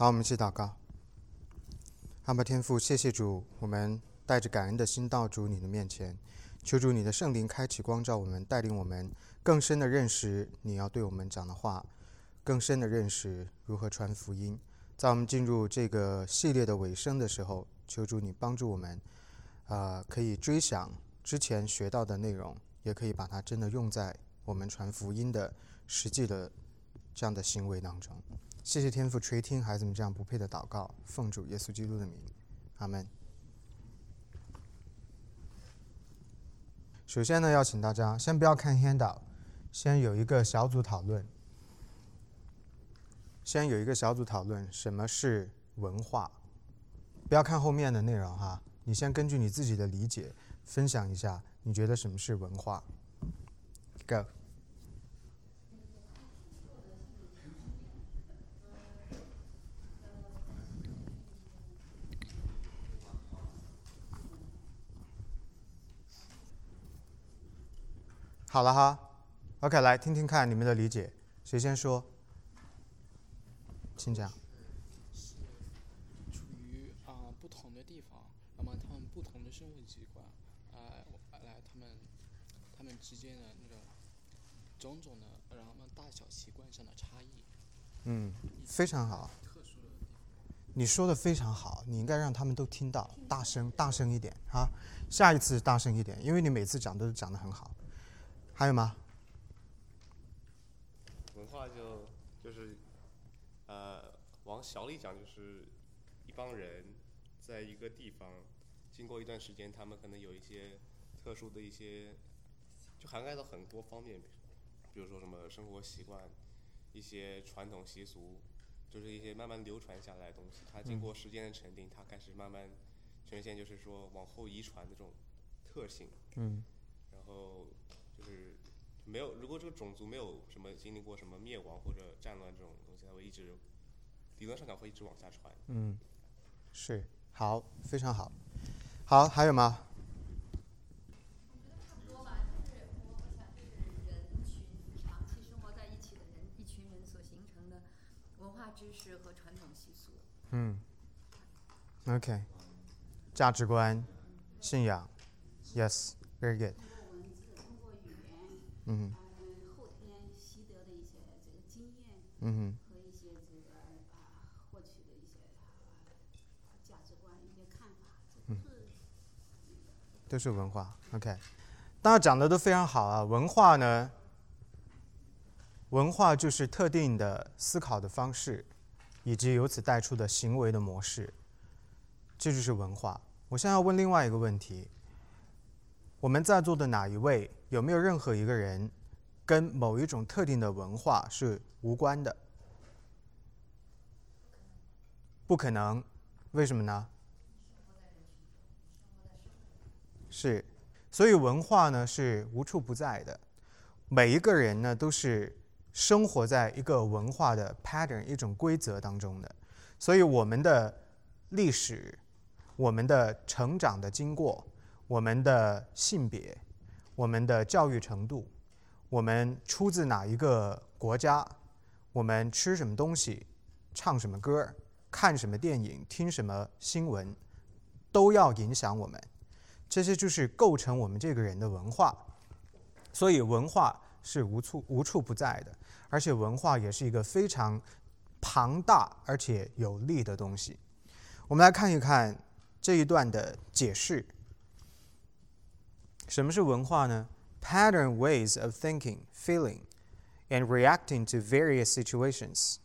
好，我们一起祷告。阿爸天父，谢谢主，我们带着感恩的心到主你的面前，求主你的圣灵开启光照我们，带领我们更深的认识你要对我们讲的话，更深的认识如何传福音。在我们进入这个系列的尾声的时候，求主你帮助我们，啊，可以追想之前学到的内容，也可以把它真的用在我们传福音的实际的这样的行为当中。谢谢天父垂听孩子们这样不配的祷告，奉主耶稣基督的名，阿门。首先呢，要请大家先不要看 handout，先有一个小组讨论。先有一个小组讨论，什么是文化？不要看后面的内容哈，你先根据你自己的理解分享一下，你觉得什么是文化？Go。好了哈，OK，来听听看你们的理解，谁先说？请讲。处于啊不同的地方，那么他们不同的生活习惯，啊来他们他们之间的那个种种的，然后大小习惯上的差异。嗯，非常好。你说的非常好，你应该让他们都听到，大声大声一点哈，下一次大声一点，因为你每次讲都讲的很好。还有吗？文化就就是呃，往小里讲，就是一帮人在一个地方，经过一段时间，他们可能有一些特殊的一些，就涵盖到很多方面，比如说什么生活习惯，一些传统习俗，就是一些慢慢流传下来的东西。它经过时间的沉淀，它开始慢慢呈现，就是说往后遗传的这种特性。嗯。然后。就是没有，如果这个种族没有什么经历过什么灭亡或者战乱这种东西，它会一直理论上讲会一直往下传。嗯，是好，非常好。好，还有吗？我觉得差不多吧，就是我我想是人群长期生活在一起的人，一群人所形成的文化知识和传统习俗。嗯。OK，价值观、信仰，Yes，very good。嗯后天习得的一些这个经验，嗯和一些这个啊获取的一些价值观、一些看法，这都是都是文化。OK，大家讲的都非常好啊。文化呢，文化就是特定的思考的方式，以及由此带出的行为的模式，这就是文化。我现在要问另外一个问题。我们在座的哪一位有没有任何一个人跟某一种特定的文化是无关的？不可能，为什么呢？是，所以文化呢是无处不在的，每一个人呢都是生活在一个文化的 pattern 一种规则当中的，所以我们的历史，我们的成长的经过。我们的性别，我们的教育程度，我们出自哪一个国家，我们吃什么东西，唱什么歌，看什么电影，听什么新闻，都要影响我们。这些就是构成我们这个人的文化。所以文化是无处无处不在的，而且文化也是一个非常庞大而且有力的东西。我们来看一看这一段的解释。什么是文化呢？Pattern ways of thinking, feeling, and reacting to various situations，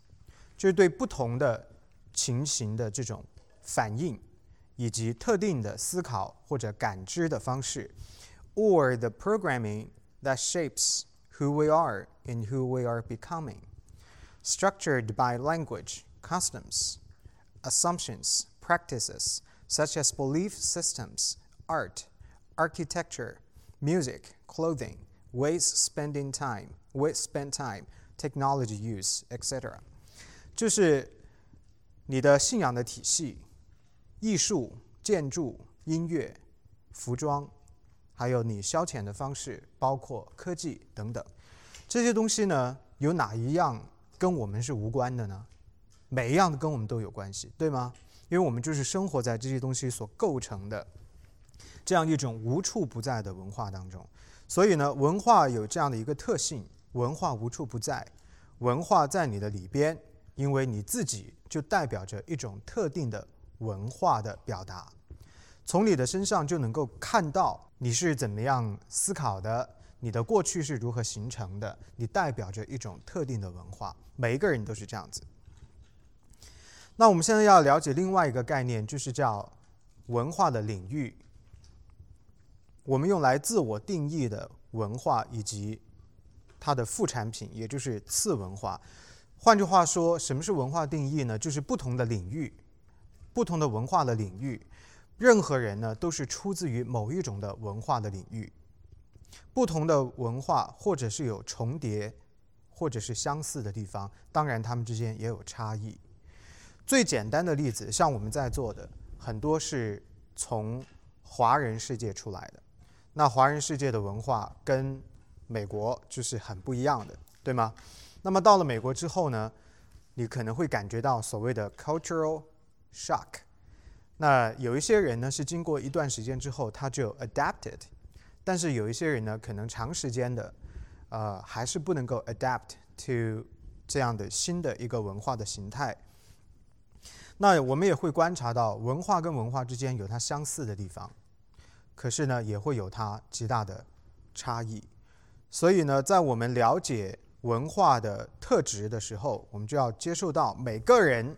就是对不同的情形的这种反应，以及特定的思考或者感知的方式，or the programming that shapes who we are and who we are becoming, structured by language, customs, assumptions, practices such as belief systems, art Architecture, music, clothing, ways spending time, ways spend time, technology use, etc. 就是你的信仰的体系、艺术、建筑、音乐、服装，还有你消遣的方式，包括科技等等，这些东西呢，有哪一样跟我们是无关的呢？每一样跟我们都有关系，对吗？因为我们就是生活在这些东西所构成的这样一种无处不在的文化当中。所以呢，文化有这样的一个特性：文化无处不在，文化在你的里边，因为你自己就代表着一种特定的文化的表达。从你的身上就能够看到你是怎么样思考的，你的过去是如何形成的，你代表着一种特定的文化。每一个人都是这样子。那我们现在要了解另外一个概念，就是叫文化的领域。我们用来自我定义的文化以及它的副产品，也就是次文化。换句话说，什么是文化定义呢？就是不同的领域，不同的文化的领域。任何人呢，都是出自于某一种的文化的领域。不同的文化，或者是有重叠，或者是相似的地方，当然他们之间也有差异。最简单的例子，像我们在座的很多是从华人世界出来的，那华人世界的文化跟美国就是很不一样的，对吗？那么到了美国之后呢，你可能会感觉到所谓的 cultural shock。那有一些人呢是经过一段时间之后他就 adapted，但是有一些人呢可能长时间的，呃，还是不能够 adapt to 这样的新的一个文化的形态。那我们也会观察到，文化跟文化之间有它相似的地方，可是呢，也会有它极大的差异。所以呢，在我们了解文化的特质的时候，我们就要接受到每个人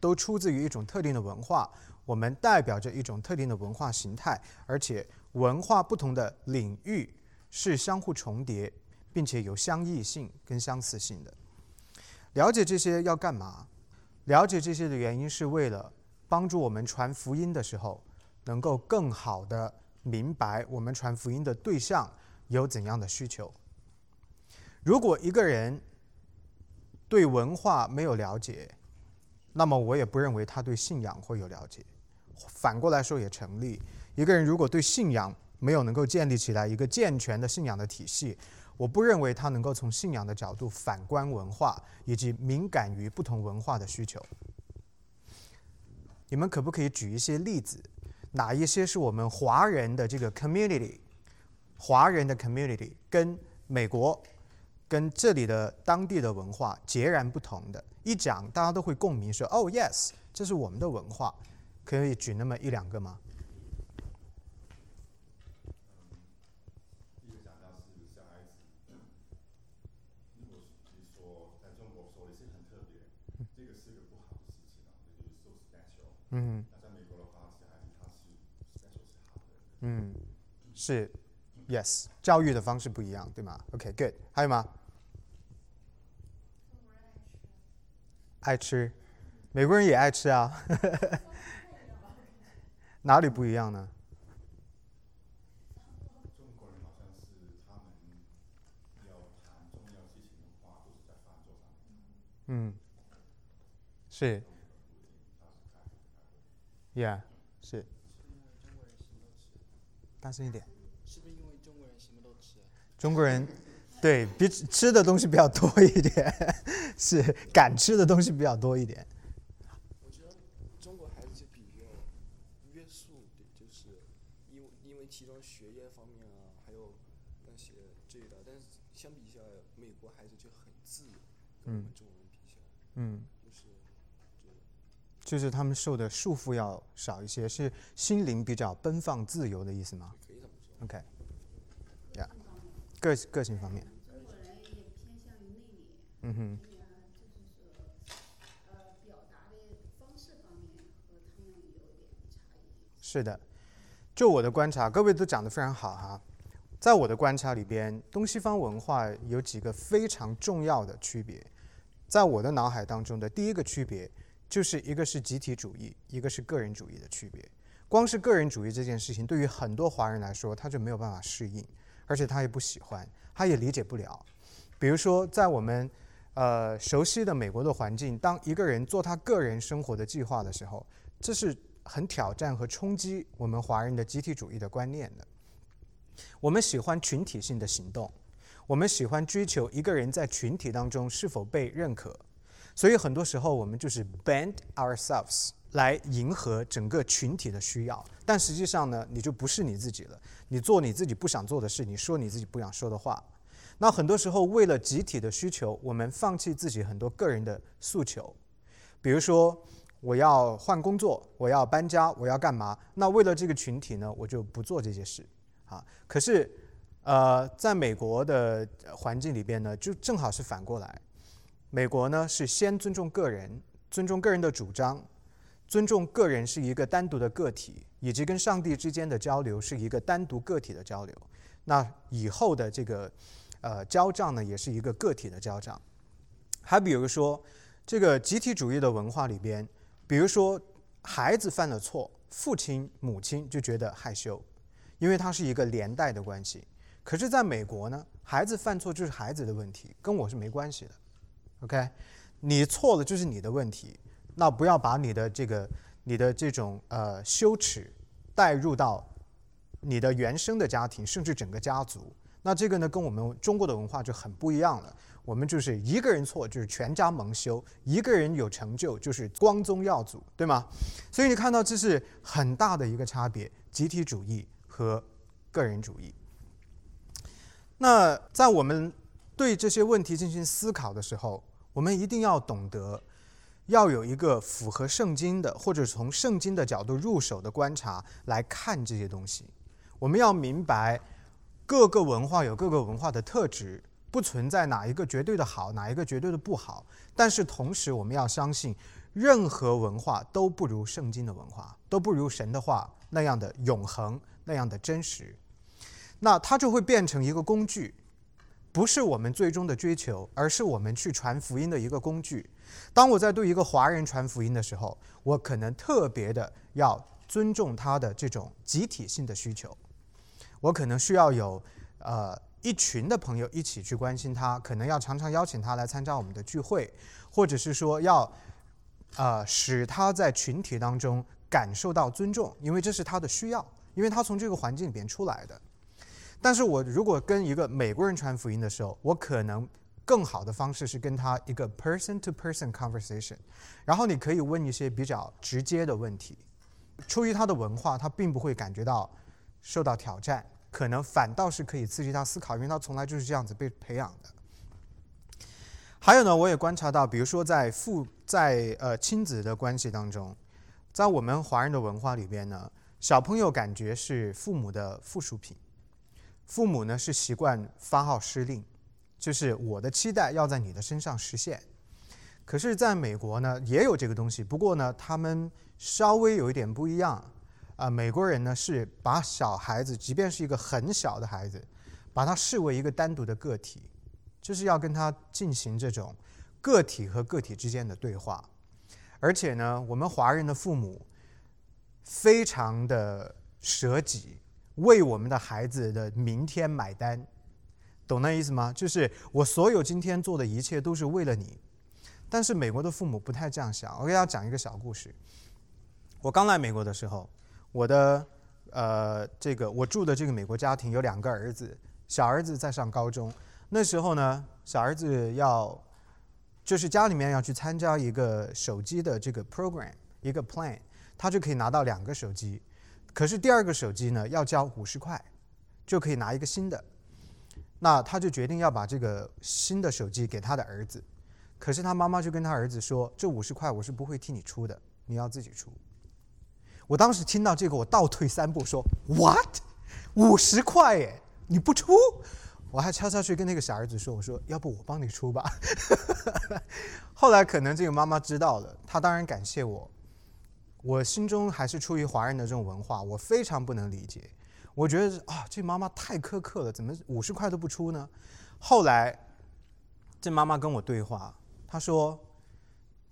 都出自于一种特定的文化，我们代表着一种特定的文化形态，而且文化不同的领域是相互重叠，并且有相异性跟相似性的。了解这些要干嘛？了解这些的原因是为了帮助我们传福音的时候，能够更好的明白我们传福音的对象有怎样的需求。如果一个人对文化没有了解，那么我也不认为他对信仰会有了解。反过来说也成立，一个人如果对信仰没有能够建立起来一个健全的信仰的体系。我不认为他能够从信仰的角度反观文化，以及敏感于不同文化的需求。你们可不可以举一些例子？哪一些是我们华人的这个 community，华人的 community 跟美国、跟这里的当地的文化截然不同的？一讲大家都会共鸣，说：“哦，yes，这是我们的文化。”可以举那么一两个吗？嗯，嗯，是，yes，教育的方式不一样，对吗？OK，good，还有吗？爱吃，美国人也爱吃啊，哪里不一样呢？嗯，是。Yeah，是。大声一点。是不是因为中国人什么都吃？中国人，对比吃的东西比较多一点，是敢吃的东西比较多一点。我觉得中国孩子就比较约束，就是因为因为其中学业方面啊，还有那些这个，但是相比下，美国孩子就很自由，跟我们中国人比起来，嗯。就是就是他们受的束缚要少一些，是心灵比较奔放自由的意思吗？OK，呀，个个性方面。嗯哼。是，的。就我的观察，各位都讲的非常好哈。在我的观察里边，东西方文化有几个非常重要的区别，在我的脑海当中的第一个区别。就是一个是集体主义，一个是个人主义的区别。光是个人主义这件事情，对于很多华人来说，他就没有办法适应，而且他也不喜欢，他也理解不了。比如说，在我们呃熟悉的美国的环境，当一个人做他个人生活的计划的时候，这是很挑战和冲击我们华人的集体主义的观念的。我们喜欢群体性的行动，我们喜欢追求一个人在群体当中是否被认可。所以很多时候我们就是 bend ourselves 来迎合整个群体的需要，但实际上呢，你就不是你自己了，你做你自己不想做的事，你说你自己不想说的话。那很多时候为了集体的需求，我们放弃自己很多个人的诉求，比如说我要换工作，我要搬家，我要干嘛？那为了这个群体呢，我就不做这些事啊。可是，呃，在美国的环境里边呢，就正好是反过来。美国呢是先尊重个人，尊重个人的主张，尊重个人是一个单独的个体，以及跟上帝之间的交流是一个单独个体的交流。那以后的这个。呃，交账呢也是一个个体的交账。还比如说，这个集体主义的文化里边，比如说孩子犯了错，父亲、母亲就觉得害羞，因为它是一个连带的关系。可是，在美国呢，孩子犯错就是孩子的问题，跟我是没关系的。OK，你错了就是你的问题，那不要把你的这个、你的这种呃羞耻带入到你的原生的家庭，甚至整个家族。那这个呢，跟我们中国的文化就很不一样了。我们就是一个人错，就是全家蒙羞；一个人有成就，就是光宗耀祖，对吗？所以你看到这是很大的一个差别：集体主义和个人主义。那在我们对这些问题进行思考的时候，我们一定要懂得，要有一个符合圣经的，或者从圣经的角度入手的观察来看这些东西。我们要明白。各个文化有各个文化的特质，不存在哪一个绝对的好，哪一个绝对的不好。但是同时，我们要相信，任何文化都不如圣经的文化，都不如神的话那样的永恒，那样的真实。那它就会变成一个工具，不是我们最终的追求，而是我们去传福音的一个工具。当我在对一个华人传福音的时候，我可能特别的要尊重他的这种集体性的需求。我可能需要有，呃，一群的朋友一起去关心他，可能要常常邀请他来参加我们的聚会，或者是说要，呃，使他在群体当中感受到尊重，因为这是他的需要，因为他从这个环境里边出来的。但是我如果跟一个美国人传福音的时候，我可能更好的方式是跟他一个 person to person conversation，然后你可以问一些比较直接的问题，出于他的文化，他并不会感觉到受到挑战。可能反倒是可以刺激他思考，因为他从来就是这样子被培养的。还有呢，我也观察到，比如说在父在呃亲子的关系当中，在我们华人的文化里边呢，小朋友感觉是父母的附属品，父母呢是习惯发号施令，就是我的期待要在你的身上实现。可是，在美国呢也有这个东西，不过呢他们稍微有一点不一样。啊，美国人呢是把小孩子，即便是一个很小的孩子，把他视为一个单独的个体，就是要跟他进行这种个体和个体之间的对话。而且呢，我们华人的父母非常的舍己，为我们的孩子的明天买单，懂那意思吗？就是我所有今天做的一切都是为了你。但是美国的父母不太这样想。我给大家讲一个小故事。我刚来美国的时候。我的呃，这个我住的这个美国家庭有两个儿子，小儿子在上高中。那时候呢，小儿子要就是家里面要去参加一个手机的这个 program，一个 plan，他就可以拿到两个手机。可是第二个手机呢，要交五十块，就可以拿一个新的。那他就决定要把这个新的手机给他的儿子。可是他妈妈就跟他儿子说：“这五十块我是不会替你出的，你要自己出。”我当时听到这个，我倒退三步说：“What？五十块耶？你不出？”我还悄悄去跟那个小儿子说：“我说，要不我帮你出吧。”后来可能这个妈妈知道了，她当然感谢我。我心中还是出于华人的这种文化，我非常不能理解。我觉得啊，这妈妈太苛刻了，怎么五十块都不出呢？后来这妈妈跟我对话，她说。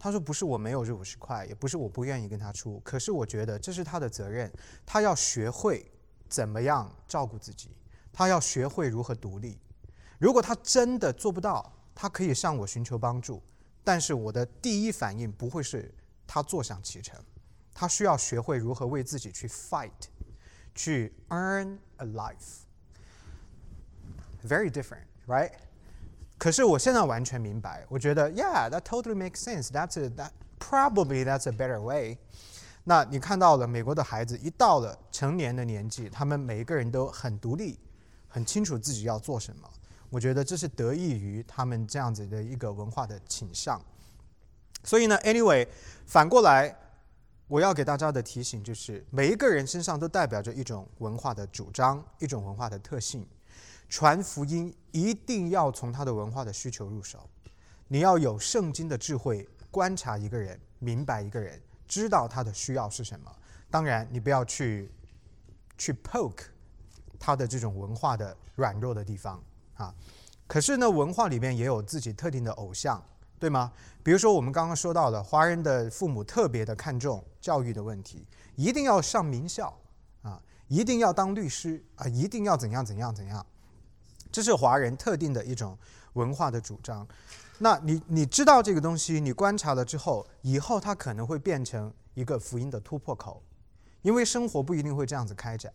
她说：“不是我没有这五十块，也不是我不愿意跟她出，可是我觉得这是她的责任，她要学会怎么样照顾自己，她要学会如何独立。如果她真的做不到，她可以向我寻求帮助，但是我的第一反应不会是她坐享其成，他需要学会如何为自己去 fight，去 earn a life。Very different, right？” 可是我现在完全明白，我觉得，Yeah，that totally makes sense. That's a, that probably that's a better way. 那你看到了美国的孩子一到了成年的年纪，他们每一个人都很独立，很清楚自己要做什么。我觉得这是得益于他们这样子的一个文化的倾向。所以呢，anyway，反过来， 我要给大家的提醒就是，每一个人身上都代表着一种文化的主张，一种文化的特性。传福音一定要从他的文化的需求入手，你要有圣经的智慧，观察一个人，明白一个人，知道他的需要是什么。当然，你不要去去 poke 他的这种文化的软弱的地方啊。可是呢，文化里面也有自己特定的偶像，对吗？比如说我们刚刚说到的，华人的父母特别的看重教育的问题，一定要上名校啊，一定要当律师啊，一定要怎样怎样怎样。这是华人特定的一种文化的主张。那你你知道这个东西，你观察了之后，以后它可能会变成一个福音的突破口，因为生活不一定会这样子开展。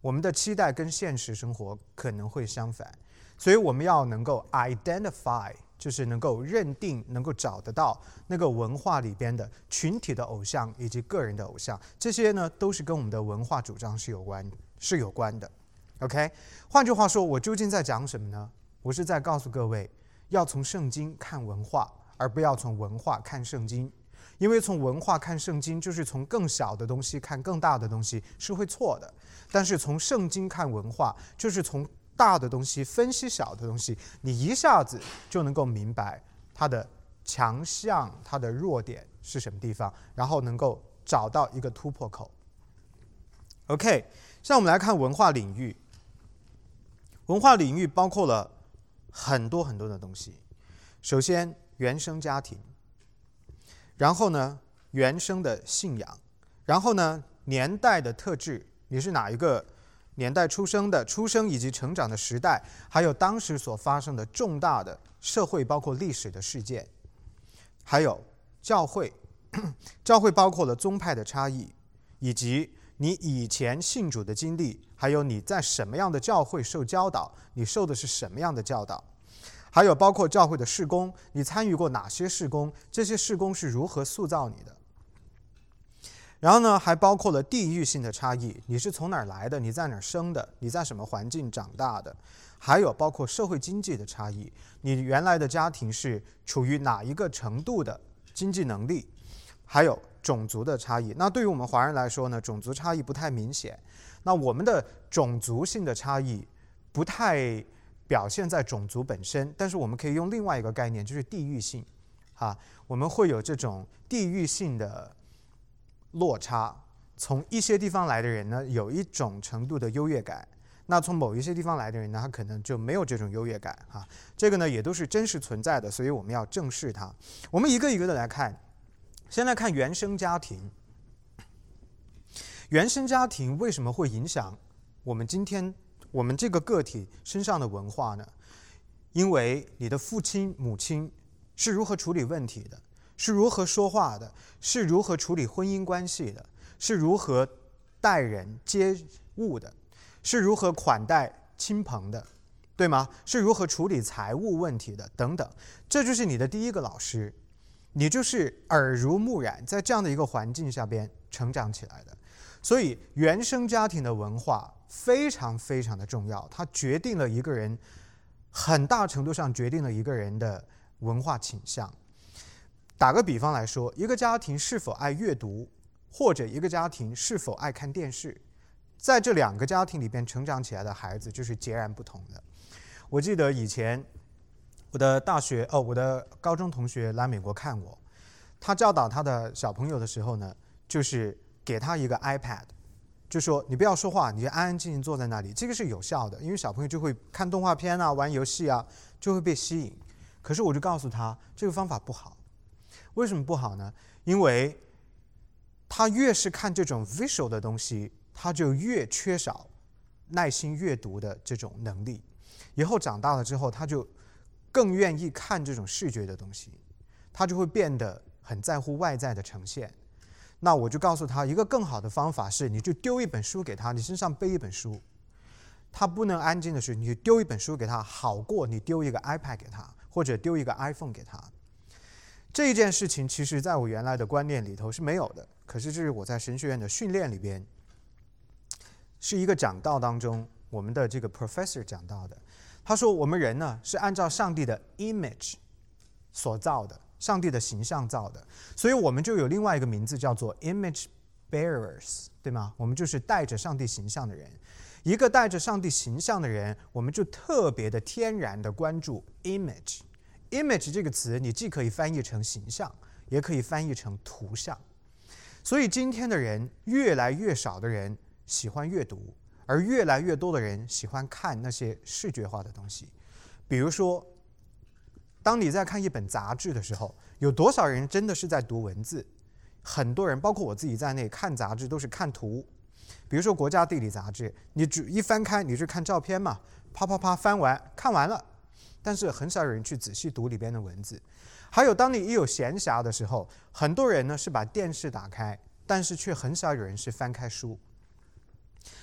我们的期待跟现实生活可能会相反，所以我们要能够 identify，就是能够认定、能够找得到那个文化里边的群体的偶像以及个人的偶像，这些呢都是跟我们的文化主张是有关是有关的。OK，换句话说，我究竟在讲什么呢？我是在告诉各位，要从圣经看文化，而不要从文化看圣经。因为从文化看圣经，就是从更小的东西看更大的东西，是会错的。但是从圣经看文化，就是从大的东西分析小的东西，你一下子就能够明白它的强项、它的弱点是什么地方，然后能够找到一个突破口。OK，像我们来看文化领域。文化领域包括了很多很多的东西。首先，原生家庭；然后呢，原生的信仰；然后呢，年代的特质，你是哪一个年代出生的？出生以及成长的时代，还有当时所发生的重大的社会，包括历史的事件；还有教会，教会包括了宗派的差异，以及。你以前信主的经历，还有你在什么样的教会受教导，你受的是什么样的教导，还有包括教会的事工，你参与过哪些事工，这些事工是如何塑造你的？然后呢，还包括了地域性的差异，你是从哪儿来的？你在哪儿生的？你在什么环境长大的？还有包括社会经济的差异，你原来的家庭是处于哪一个程度的经济能力？还有。种族的差异，那对于我们华人来说呢，种族差异不太明显。那我们的种族性的差异不太表现在种族本身，但是我们可以用另外一个概念，就是地域性，啊，我们会有这种地域性的落差。从一些地方来的人呢，有一种程度的优越感；那从某一些地方来的人呢，他可能就没有这种优越感。哈，这个呢也都是真实存在的，所以我们要正视它。我们一个一个的来看。先来看原生家庭。原生家庭为什么会影响我们今天我们这个个体身上的文化呢？因为你的父亲母亲是如何处理问题的，是如何说话的，是如何处理婚姻关系的，是如何待人接物的，是如何款待亲朋的，对吗？是如何处理财务问题的等等，这就是你的第一个老师。你就是耳濡目染，在这样的一个环境下边成长起来的，所以原生家庭的文化非常非常的重要，它决定了一个人很大程度上决定了一个人的文化倾向。打个比方来说，一个家庭是否爱阅读，或者一个家庭是否爱看电视，在这两个家庭里边成长起来的孩子就是截然不同的。我记得以前。我的大学哦，我的高中同学来美国看我，他教导他的小朋友的时候呢，就是给他一个 iPad，就说你不要说话，你就安安静静坐在那里，这个是有效的，因为小朋友就会看动画片啊、玩游戏啊，就会被吸引。可是我就告诉他，这个方法不好。为什么不好呢？因为他越是看这种 visual 的东西，他就越缺少耐心阅读的这种能力。以后长大了之后，他就。更愿意看这种视觉的东西，他就会变得很在乎外在的呈现。那我就告诉他一个更好的方法是，你就丢一本书给他，你身上背一本书。他不能安静的是，你丢一本书给他，好过你丢一个 iPad 给他，或者丢一个 iPhone 给他。这一件事情，其实在我原来的观念里头是没有的。可是这是我在神学院的训练里边，是一个讲道当中，我们的这个 professor 讲到的。他说，我们人呢是按照上帝的 image 所造的，上帝的形象造的，所以我们就有另外一个名字叫做 image bearers，对吗？我们就是带着上帝形象的人。一个带着上帝形象的人，我们就特别的天然的关注 image。Image 这个词，你既可以翻译成形象，也可以翻译成图像。所以今天的人越来越少的人喜欢阅读，而越来越多的人喜欢看那些视觉化的东西。比如说，当你在看一本杂志的时候，有多少人真的是在读文字？很多人，包括我自己在内，看杂志都是看图。比如说《国家地理》杂志，你只一翻开，你是看照片嘛？啪啪啪翻完，看完了，但是很少有人去仔细读里边的文字。还有，当你一有闲暇的时候，很多人呢是把电视打开，但是却很少有人是翻开书。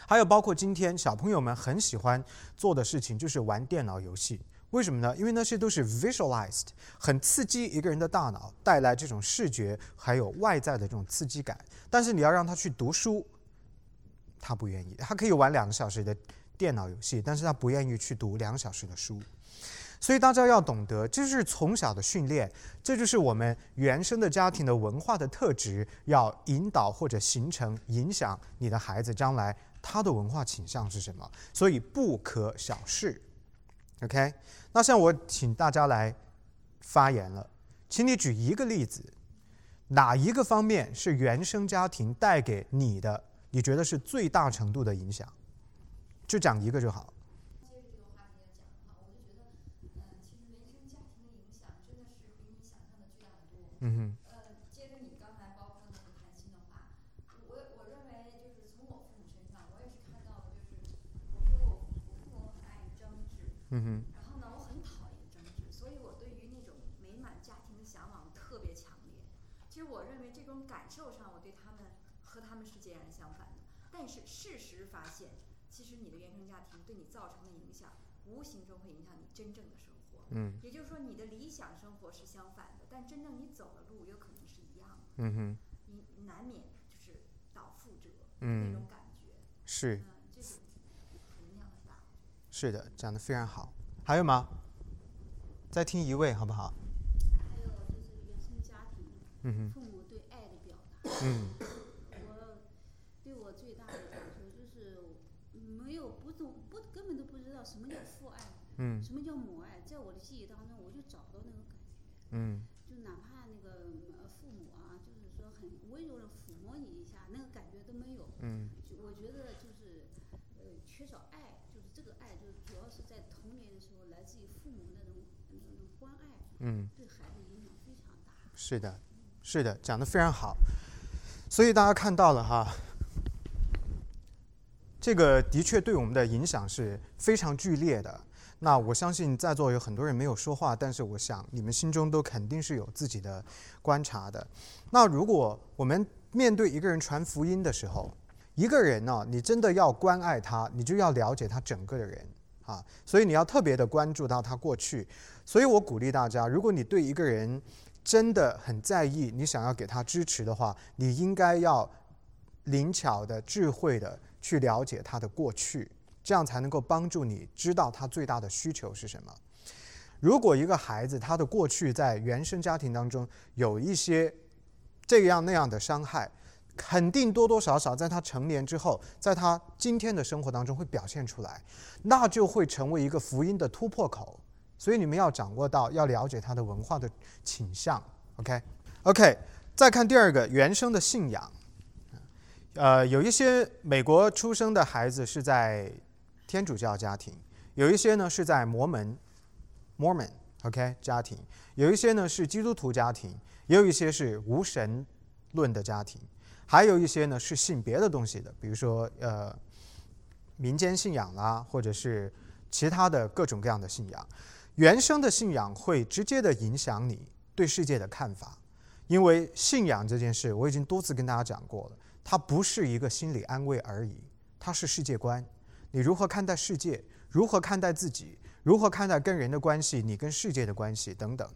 还有，包括今天小朋友们很喜欢做的事情，就是玩电脑游戏。为什么呢？因为那些都是 visualized，很刺激一个人的大脑，带来这种视觉还有外在的这种刺激感。但是你要让他去读书。他不愿意，他可以玩两个小时的电脑游戏，但是他不愿意去读两小时的书。所以大家要懂得，这是从小的训练，这就是我们原生的家庭的文化的特质，要引导或者形成影响你的孩子将来他的文化倾向是什么。所以不可小视。OK，那像我请大家来发言了，请你举一个例子，哪一个方面是原生家庭带给你的？你觉得是最大程度的影响，就讲一个就好。接着这个话题来讲的话，我就觉得，嗯，其实原生家庭的影响真的是比你想象的巨大的多。嗯哼。呃，接着你刚才包括那个谈心的话，我我认为就是从我父母身上，我也是看到的，就是我说我我父母很爱争执。嗯哼。然后呢，我很讨厌争执，所以我对于那种美满家庭的向往特别强烈。其实我认为这种感受上，我对他们。和他们是截然相反的，但是事实发现，其实你的原生家庭对你造成的影响，无形中会影响你真正的生活。嗯。也就是说，你的理想生活是相反的，但真正你走的路有可能是一样的。嗯哼。你难免就是倒覆辙，嗯那种感觉。是。嗯，这是能量很大。是的，讲的非常好。还有吗？再听一位好不好？还有就是原生家庭。嗯哼。父母对爱的表达。嗯。我对我最大的感受就是没有不懂不根本都不知道什么叫父爱？嗯。什么叫母爱？在我的记忆当中，我就找不到那种感觉。嗯。就哪怕那个父母啊，就是说很温柔的抚摸你一下，那个感觉都没有。嗯。我觉得就是呃缺少爱，就是这个爱，就是主要是在童年的时候来自于父母那种那种关爱。嗯。对孩子影响非常大。是的，是的，讲的非常好。所以大家看到了哈。这个的确对我们的影响是非常剧烈的。那我相信在座有很多人没有说话，但是我想你们心中都肯定是有自己的观察的。那如果我们面对一个人传福音的时候，一个人呢，你真的要关爱他，你就要了解他整个的人啊，所以你要特别的关注到他过去。所以我鼓励大家，如果你对一个人真的很在意，你想要给他支持的话，你应该要灵巧的、智慧的。去了解他的过去，这样才能够帮助你知道他最大的需求是什么。如果一个孩子他的过去在原生家庭当中有一些这样那样的伤害，肯定多多少少在他成年之后，在他今天的生活当中会表现出来，那就会成为一个福音的突破口。所以你们要掌握到，要了解他的文化的倾向。OK，OK，再看第二个原生的信仰。呃，有一些美国出生的孩子是在天主教家庭，有一些呢是在摩门 （Mormon）OK 家庭，有一些呢是基督徒家庭，也有一些是无神论的家庭，还有一些呢是信别的东西的，比如说呃民间信仰啦，或者是其他的各种各样的信仰。原生的信仰会直接的影响你对世界的看法，因为信仰这件事，我已经多次跟大家讲过了。它不是一个心理安慰而已，它是世界观。你如何看待世界，如何看待自己，如何看待跟人的关系，你跟世界的关系等等。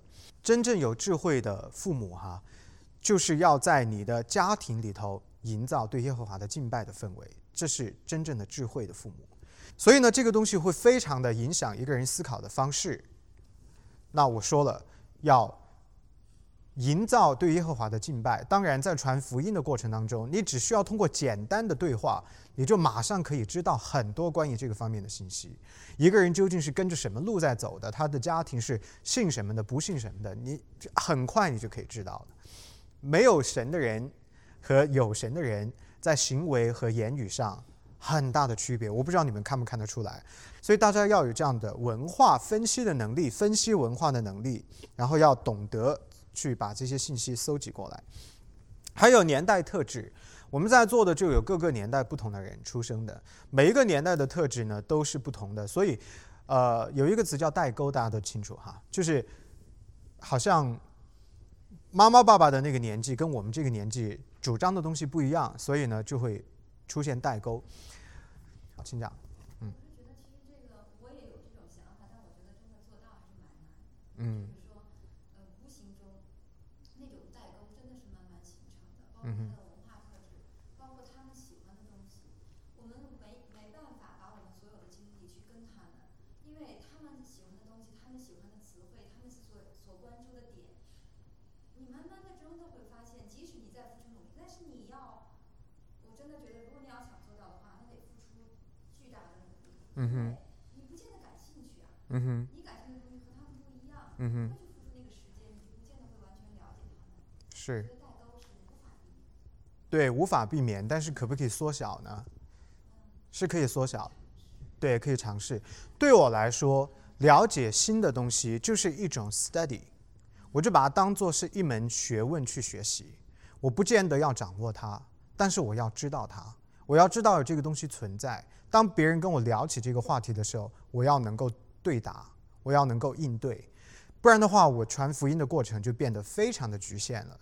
真正有智慧的父母哈，就是要在你的家庭里头营造对耶和华的敬拜的氛围，这是真正的智慧的父母。所以呢，这个东西会非常的影响一个人思考的方式。那我说了，要营造对耶和华的敬拜。当然，在传福音的过程当中，你只需要通过简单的对话，你就马上可以知道很多关于这个方面的信息。一个人究竟是跟着什么路在走的，他的家庭是信什么的，不信什么的，你很快你就可以知道了。没有神的人和有神的人，在行为和言语上很大的区别。我不知道你们看不看得出来。所以大家要有这样的文化分析的能力，分析文化的能力，然后要懂得。去把这些信息搜集过来，还有年代特质，我们在座的就有各个年代不同的人出生的，每一个年代的特质呢都是不同的，所以，呃，有一个词叫代沟，大家都清楚哈，就是好像妈妈爸爸的那个年纪跟我们这个年纪主张的东西不一样，所以呢就会出现代沟。好，请讲。嗯。我觉得其实这个我也有这种想法，但我觉得真的做到还是蛮难。嗯。他的文化特质，包括他们喜欢的东西，我们没没办法把我们所有的精力去跟他们，因为他们喜欢的东西，他们喜欢的词汇，他们所所关注的点，你慢慢的之后都会发现，即使你在付出努力，但是你要，我真的觉得，如果你要想做到的话，那得付出巨大的努力。嗯哼。你不见得感兴趣啊。嗯哼。你感兴趣的东西和他们不一样。嗯哼。那就付出那个时间，你就不见得会完全了解他们。是。对，无法避免，但是可不可以缩小呢？是可以缩小，对，可以尝试。对我来说，了解新的东西就是一种 study，我就把它当做是一门学问去学习。我不见得要掌握它，但是我要知道它，我要知道有这个东西存在。当别人跟我聊起这个话题的时候，我要能够对答，我要能够应对，不然的话，我传福音的过程就变得非常的局限了。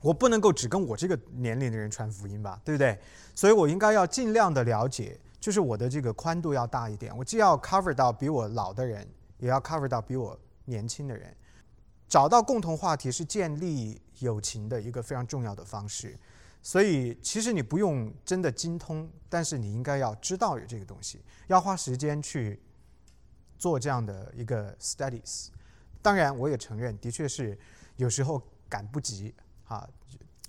我不能够只跟我这个年龄的人传福音吧，对不对？所以我应该要尽量的了解，就是我的这个宽度要大一点。我既要 cover 到比我老的人，也要 cover 到比我年轻的人。找到共同话题是建立友情的一个非常重要的方式。所以其实你不用真的精通，但是你应该要知道有这个东西，要花时间去做这样的一个 studies。当然，我也承认，的确是有时候赶不及。啊，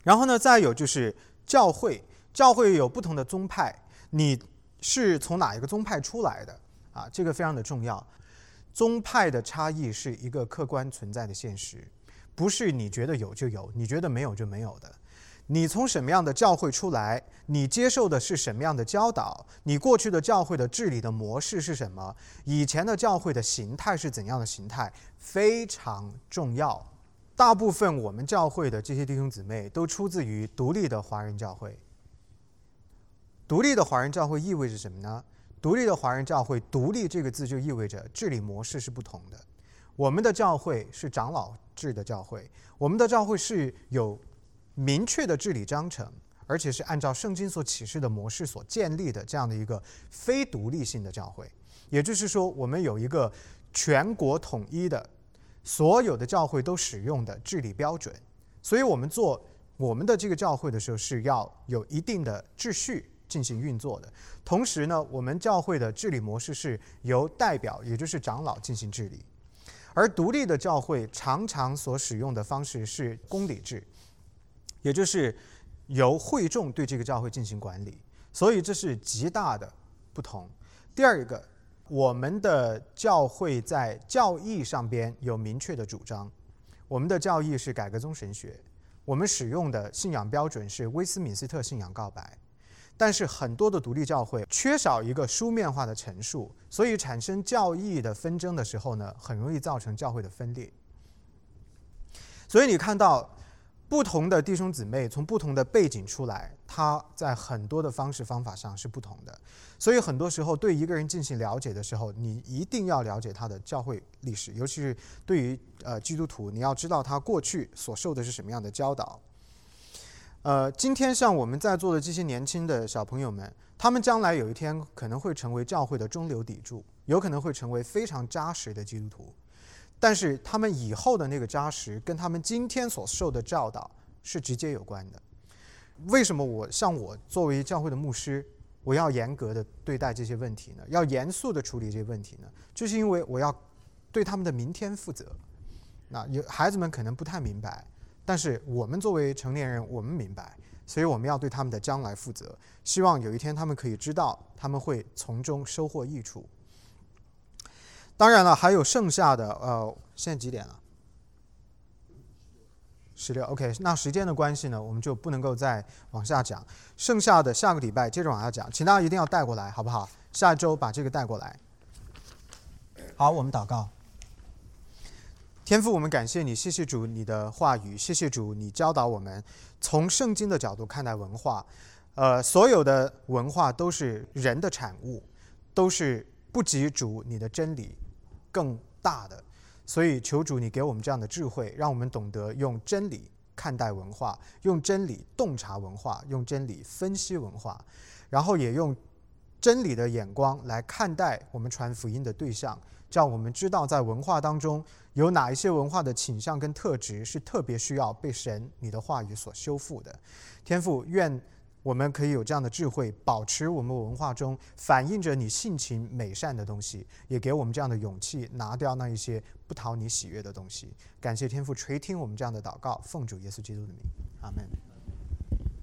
然后呢，再有就是教会，教会有不同的宗派，你是从哪一个宗派出来的？啊，这个非常的重要。宗派的差异是一个客观存在的现实，不是你觉得有就有，你觉得没有就没有的。你从什么样的教会出来，你接受的是什么样的教导，你过去的教会的治理的模式是什么，以前的教会的形态是怎样的形态，非常重要。大部分我们教会的这些弟兄姊妹都出自于独立的华人教会。独立的华人教会意味着什么呢？独立的华人教会，独立这个字就意味着治理模式是不同的。我们的教会是长老制的教会，我们的教会是有明确的治理章程，而且是按照圣经所启示的模式所建立的这样的一个非独立性的教会。也就是说，我们有一个全国统一的。所有的教会都使用的治理标准，所以我们做我们的这个教会的时候是要有一定的秩序进行运作的。同时呢，我们教会的治理模式是由代表，也就是长老进行治理，而独立的教会常常所使用的方式是公理制，也就是由会众对这个教会进行管理。所以这是极大的不同。第二个。我们的教会在教义上边有明确的主张，我们的教义是改革宗神学，我们使用的信仰标准是威斯敏斯特信仰告白，但是很多的独立教会缺少一个书面化的陈述，所以产生教义的纷争的时候呢，很容易造成教会的分裂。所以你看到。不同的弟兄姊妹从不同的背景出来，他在很多的方式方法上是不同的，所以很多时候对一个人进行了解的时候，你一定要了解他的教会历史，尤其是对于呃基督徒，你要知道他过去所受的是什么样的教导。呃，今天像我们在座的这些年轻的小朋友们，他们将来有一天可能会成为教会的中流砥柱，有可能会成为非常扎实的基督徒。但是他们以后的那个扎实，跟他们今天所受的教导是直接有关的。为什么我像我作为教会的牧师，我要严格的对待这些问题呢？要严肃的处理这些问题呢？就是因为我要对他们的明天负责。那有孩子们可能不太明白，但是我们作为成年人，我们明白，所以我们要对他们的将来负责。希望有一天他们可以知道，他们会从中收获益处。当然了，还有剩下的，呃，现在几点了？十六。OK，那时间的关系呢，我们就不能够再往下讲。剩下的下个礼拜接着往下讲，请大家一定要带过来，好不好？下周把这个带过来。好，我们祷告。天父，我们感谢你，谢谢主你的话语，谢谢主你教导我们从圣经的角度看待文化。呃，所有的文化都是人的产物，都是不及主你的真理更大的。所以求主你给我们这样的智慧，让我们懂得用真理看待文化，用真理洞察文化，用真理分析文化，然后也用真理的眼光来看待我们传福音的对象。这样我们知道，在文化当中有哪一些文化的倾向跟特质是特别需要被神你的话语所修复的。天父，愿我们可以有这样的智慧，保持我们文化中反映着你性情美善的东西，也给我们这样的勇气，拿掉那一些不讨你喜悦的东西。感谢天父垂听我们这样的祷告，奉主耶稣基督的名，阿门。